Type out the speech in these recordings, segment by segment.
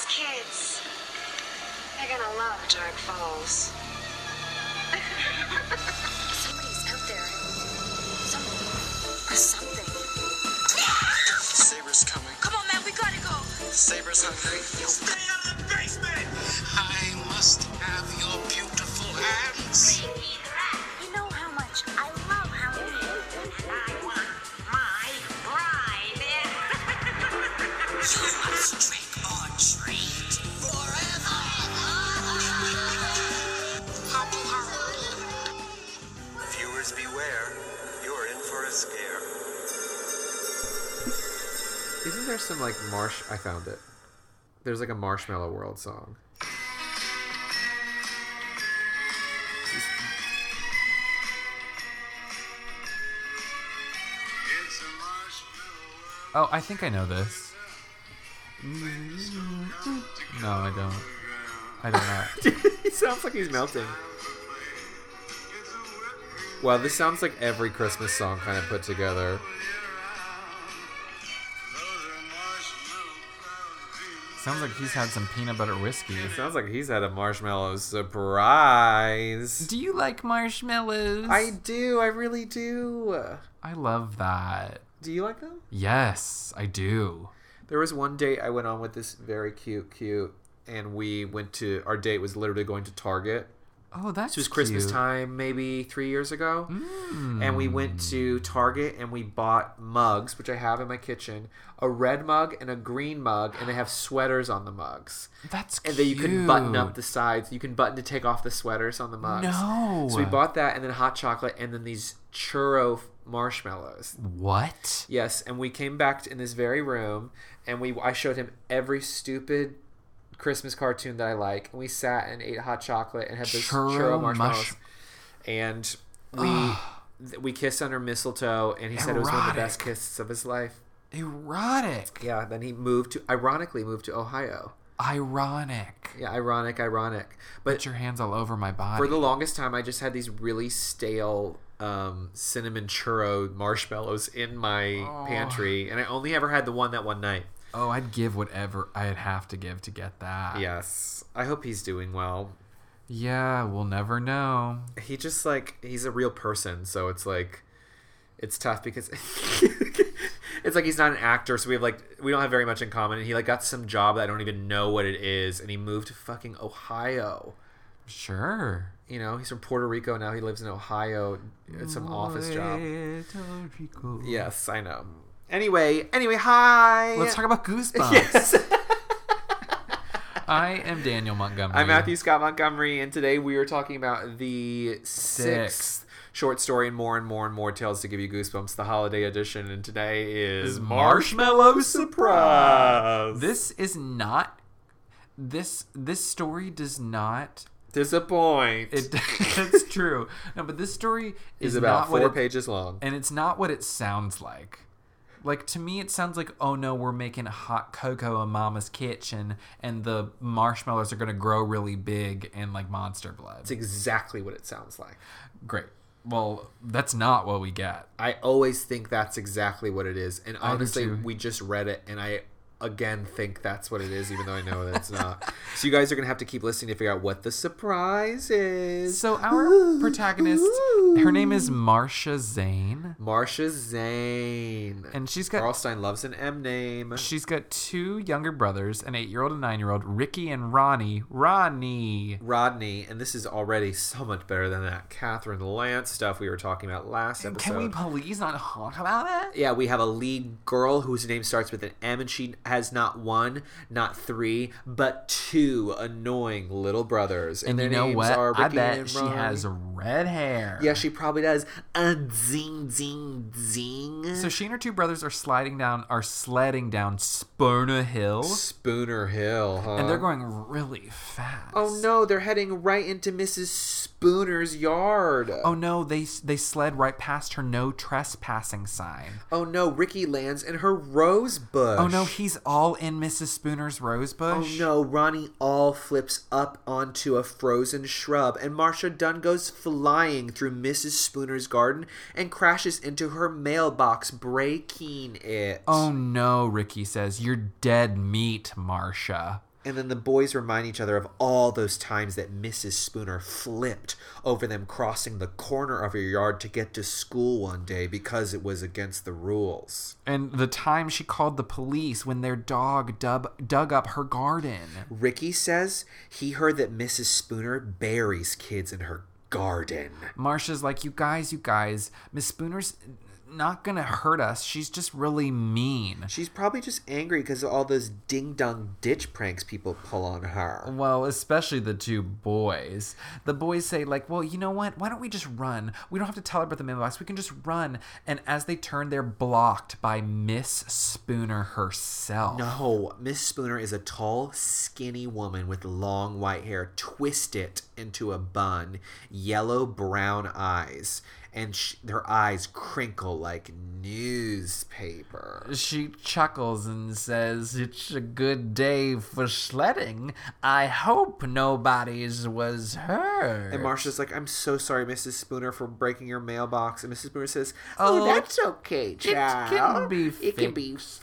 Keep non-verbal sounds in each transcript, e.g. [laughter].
Those kids, they're gonna love Dark Falls. Somebody's out there. Somebody. Or something. Saber's coming. Come on, man, we gotta go. Saber's hungry. Stay out of the basement! I must have your beautiful hands. You know how much I love Halloween. I want my bride. You must trick Isn't there some like marsh? I found it. There's like a Marshmallow World song. It's a marshmallow Oh, I think I know this. No, I don't. I do not. Know. [laughs] he sounds like he's melting. Wow, this sounds like every Christmas song kind of put together. Sounds like he's had some peanut butter whiskey. It sounds like he's had a marshmallow surprise. Do you like marshmallows? I do, I really do. I love that. Do you like them? Yes, I do. There was one date I went on with this very cute, cute, and we went to our date was literally going to Target. Oh, that's This was Christmas cute. time, maybe three years ago. Mm. And we went to Target and we bought mugs, which I have in my kitchen a red mug and a green mug, and they have sweaters on the mugs. That's And then you can button up the sides. You can button to take off the sweaters on the mugs. No. So we bought that and then hot chocolate and then these churro marshmallows. What? Yes, and we came back in this very room, and we I showed him every stupid Christmas cartoon that I like, and we sat and ate hot chocolate and had those churro, Churro marshmallows, mush- and we th- we kissed under mistletoe, and he said it was one of the best kisses of his life. Erotic. Yeah, then he moved to ironically moved to Ohio. Ironic. Yeah, ironic, ironic, but Put your hands all over my body. for the longest time, I just had these really stale um, cinnamon churro marshmallows in my pantry, and I only ever had the one that one night. Oh, I'd give whatever I'd have to give to get that. Yes. I hope he's doing well. Yeah, we'll never know. He just like he's a real person, so it's like it's tough because [laughs] it's like he's not an actor, so we have like we don't have very much in common. And he like got some job that I don't even know what it is, and he moved to fucking Ohio. Sure. You know, he's from Puerto Rico now. He lives in Ohio at some office job. Yes, I know. Anyway, anyway, hi. Let's talk about Goosebumps. Yes. [laughs] I am Daniel Montgomery. I'm Matthew Scott Montgomery, and today we are talking about the sixth Sixth. short story and more and more and more tales to give you goosebumps, the holiday edition. And today is Is Marshmallow Surprise. This is not. This this story does not. disappoint It [laughs] that's true. No, but this story is, is about four it- pages long. and it's not what it sounds like. Like to me, it sounds like oh no, we're making hot cocoa in Mama's kitchen, and the marshmallows are gonna grow really big and like monster blood. It's exactly what it sounds like. Great. Well, that's not what we get. I always think that's exactly what it is. And do honestly, too. we just read it, and I again think that's what it is, even though I know that it's not. [laughs] so you guys are gonna have to keep listening to figure out what the surprise is. So our Ooh, protagonist, ooh. her name is Marcia Zane, Marcia Zane. and she's got R.L. Stine loves an M name. she's got two younger brothers, an eight-year-old and nine-year-old, Ricky and Ronnie. Ronnie. Rodney, and this is already so much better than that Catherine Lance stuff we were talking about last episode. Can we please not talk about it? yeah, we have a lead girl whose name starts with an M, and she has not one, not three, but two annoying little brothers. And their you know names what? Are I bet and she has red hair. Yeah, she probably does. A zing, zing, zing. So she and her two brothers are sliding down, are sledding down Spooner Hill, Spooner Hill, huh? and they're going really fast. Oh no, they're heading right into Mrs. Spooner's yard. Oh no, they they sled right past her no trespassing sign. Oh no, Ricky lands in her rose bush. Oh no, he's all in Mrs. Spooner's rosebush. Oh no, Ronnie all flips up onto a frozen shrub, and Marcia Dunn goes flying through Mrs. Spooner's garden and crashes into her mailbox, breaking it. Oh no, Ricky says, You're dead meat, Marcia. And then the boys remind each other of all those times that Mrs. Spooner flipped over them crossing the corner of her yard to get to school one day because it was against the rules. And the time she called the police when their dog dub- dug up her garden. Ricky says he heard that Mrs. Spooner buries kids in her garden. Marsha's like, you guys, you guys, Miss Spooner's not gonna hurt us. She's just really mean. She's probably just angry because of all those ding dong ditch pranks people pull on her. Well, especially the two boys. The boys say, like, well, you know what? Why don't we just run? We don't have to tell her about the mailbox. We can just run. And as they turn, they're blocked by Miss Spooner herself. No, Miss Spooner is a tall, skinny woman with long white hair twisted into a bun, yellow brown eyes, and sh- her eyes crinkle like newspaper. She chuckles and says, It's a good day for sledding. I hope nobody's was hurt. And Marsha's like, I'm so sorry, Mrs. Spooner, for breaking your mailbox. And Mrs. Spooner says, Oh, Oh, that's okay, child. can be It can be fixed.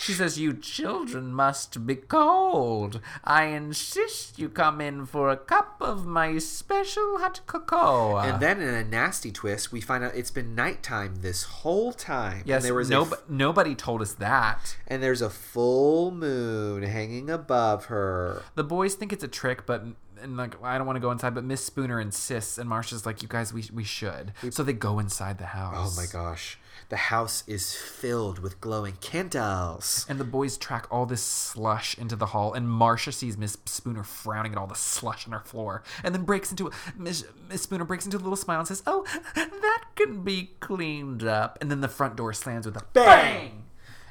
She says, You children must be cold. I insist you come in for a cup of my special hot cocoa. And then, in a nasty twist, we find out it's been nighttime this whole time. yes, and there was a nob- f- nobody told us that. and there's a full moon hanging above her. The boys think it's a trick, but and like I don't want to go inside, but Miss Spooner insists, and Marsha's like, "You guys, we we should." So they go inside the house. Oh my gosh. The house is filled with glowing candles. And the boys track all this slush into the hall, and Marcia sees Miss Spooner frowning at all the slush on her floor, and then breaks into Miss Miss Spooner breaks into a little smile and says, "Oh, that can be cleaned up." And then the front door slams with a bang.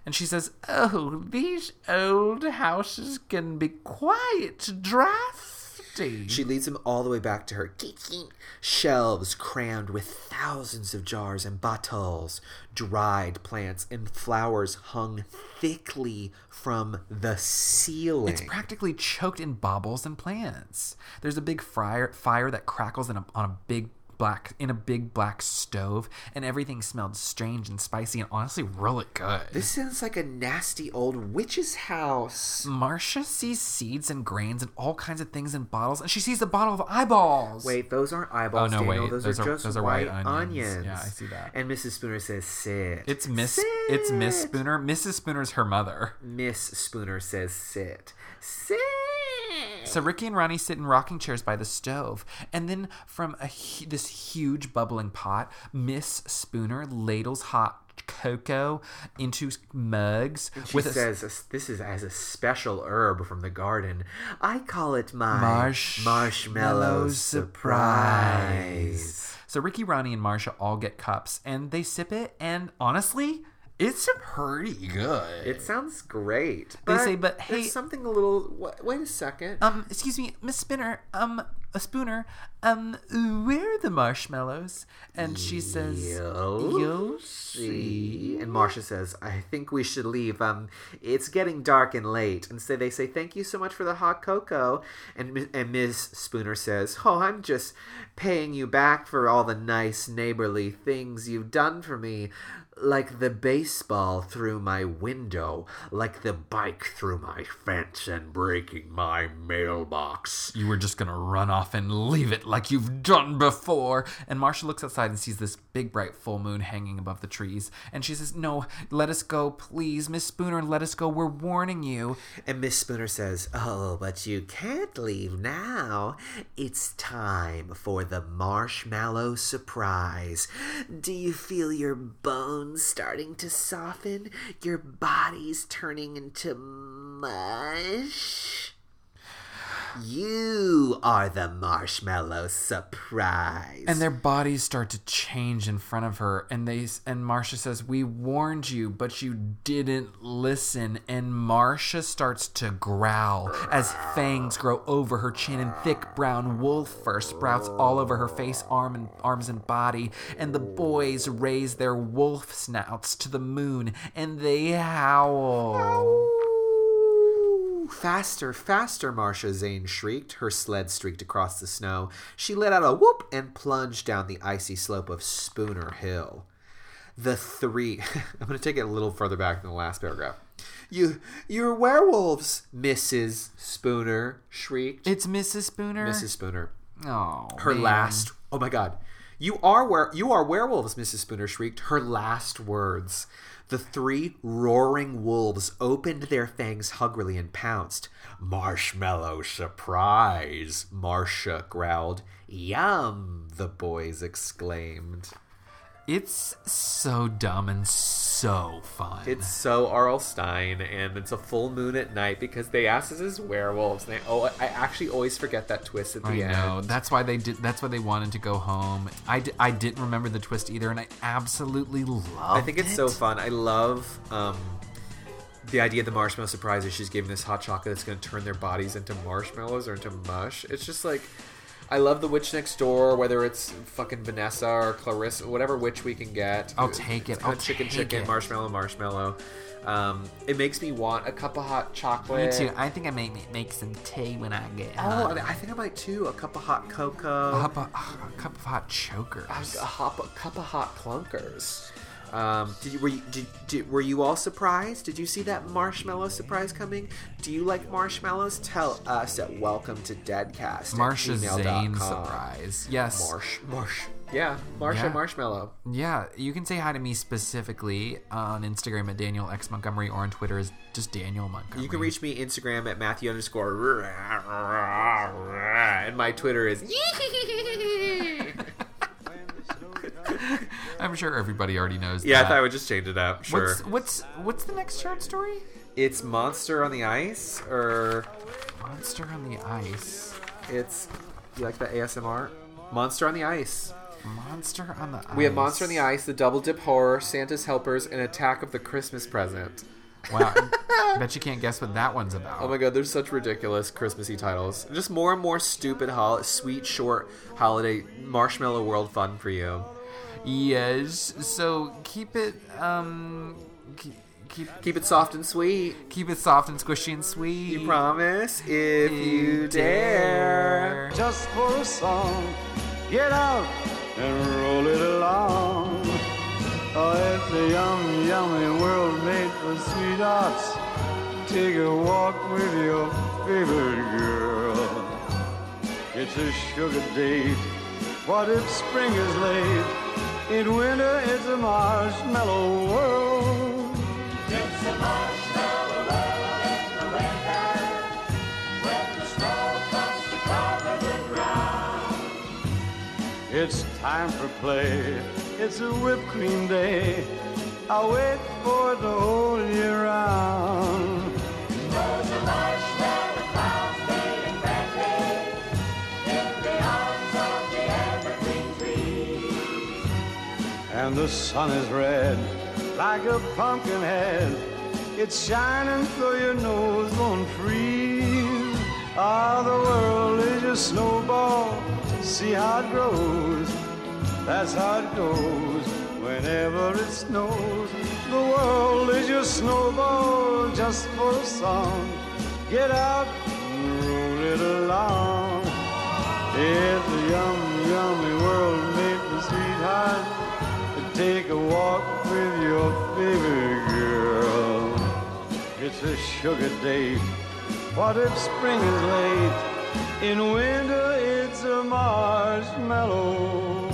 And she says, "Oh, these old houses can be quite drafty." She leads him all the way back to her kitchen. Shelves crammed with thousands of jars and bottles, dried plants, and flowers hung thickly from the ceiling. It's practically choked in baubles and plants. There's a big fire fire that crackles in a, on a big black in a big black stove, and everything smelled strange and spicy and honestly really good. this sounds like a nasty old witch's house. Marcia sees seeds and grains and all kinds of things in bottles, and she sees a bottle of eyeballs. Wait, those aren't eyeballs. Oh, no, Daniel. wait. Those, Those are are- just those are white, white onions. onions. Yeah, I see that. And Mrs. Spooner says, "Sit." it's Miss. It's Miss Spooner. Mrs. Spooner's her mother. Miss Spooner says, "Sit, sit." So Ricky and Ronnie sit in rocking chairs by the stove, and then from a this huge bubbling pot, Miss Spooner ladles hot cocoa into mugs She with a says, "This is as a special herb from the garden. I call it my Marsh- marshmallow mellow surprise." So Ricky, Ronnie, and Marsha all get cups, and they sip it, and honestly, it's pretty good. It sounds great. They say, but there's hey- something a little. wa- Wait a second. um, excuse me, Miss Spinner, um, a Spooner, um, where are the marshmallows? And she says, You'll You'll see. And Marcia says, I think we should leave. Um, it's getting dark and late. And so they say, Thank you so much for the hot cocoa. And and Ms. Spooner says, Oh, I'm just paying you back for all the nice neighborly things you've done for me. Like the baseball through my window, like the bike through my fence and breaking my mailbox. You were just gonna run off and leave it like you've done before. And Marsha looks outside and sees this big bright full moon hanging above the trees. And she says, No, let us go, please. Miss Spooner, let us go. We're warning you. And Miss Spooner says, Oh, but you can't leave now. It's time for the marshmallow surprise. Do you feel your bones starting to soften? Your body's turning into mush? You are the marshmallow surprise. And their bodies start to change in front of her, and they and Marcia says, "We warned you, but you didn't listen." And Marcia starts to growl as fangs grow over her chin, and thick brown wolf fur sprouts all over her face, arm and arms and body. And the boys raise their wolf snouts to the moon, and they howl. Faster, faster, Marcia Zane shrieked. Her sled streaked across the snow. She let out a whoop and plunged down the icy slope of Spooner Hill. The three. [laughs] I'm going to take it a little further back than the last paragraph. You, you're werewolves, Mrs. Spooner shrieked. It's Mrs. Spooner. Mrs. Spooner. Oh, Her man. last. Oh my God. You are were you are werewolves, Mrs. Spooner shrieked. Her last words. The three roaring wolves opened their fangs hungrily and pounced. Marshmallow surprise, Marcia growled. Yum, the boys exclaimed. It's so dumb and so fun. It's so R.L. Stine, and it's a full moon at night because they asked us as werewolves. And they, oh, I actually always forget that twist at the I end. know. That's why they did. That's why they wanted to go home. I, I didn't remember the twist either, and I absolutely love. I think it's so fun. I love um, the idea of the marshmallow surprise is she's giving this hot chocolate that's going to turn their bodies into marshmallows or into mush. It's just like I love the witch next door, whether it's fucking Vanessa or Clarissa, whatever witch we can get. I'll take it. I'll chicken, take chicken, it. marshmallow, marshmallow. Um, it makes me want a cup of hot chocolate. Me too. I think I may make some tea when I get Oh, home. I think I might too. A cup of hot cocoa. a, cup of, a cup of hot chokers. a, hop, a cup of hot clunkers. Um, did you, were you did, did, were you all surprised? Did you see that marshmallow surprise coming? Do you like marshmallows? Tell us at welcome to Deadcast. Marsha Zane surprise. Yes. Marsh, marsh, yeah, Marsha Yeah. Marshmallow. Yeah, you can say hi to me specifically on Instagram at Daniel X Montgomery or on Twitter is just Daniel Montgomery. You can reach me Instagram at Matthew underscore and my Twitter is I'm sure everybody already knows. yeah. I thought I would just change it up. Sure, What's what's what's the next short story? it's Monster on the Ice or Monster on the Ice. it's you like that ASMR? Monster on the Ice. Monster on the Ice. We have Monster on the Ice, The Double Dip Horror, Santa's Helpers, and Attack of the Christmas Present. Wow, [laughs] bet you can't guess what that one's about. Oh my god, there's such ridiculous Christmassy titles. Just more and more stupid, hol- sweet, short holiday Marshmallow World fun for you. Yes. So keep it um keep keep, Keep it soft and sweet. keep it soft and squishy and sweet. You promise? If you dare. just for a song. Get out and roll it along. Oh, it's a yummy, yummy world made for sweethearts. Take a walk with your favorite girl. It's a sugar date. What if spring is late? In winter, it's a marshmallow world. It's a marshmallow world in the winter when the snow comes to cover the ground. It's time for play. It's a whipped cream day. I wait for it the whole year round. Sun is red like a pumpkin head. It's shining so your nose won't freeze. Ah, the world is your snowball. See how it grows. That's how it goes whenever it snows. The world is your snowball just for a song. Get out and roll it along. It's a yummy, yummy world made for sweethearts take a walk with your favorite girl. It's a sugar date. What if spring is late? In winter, it's a marshmallow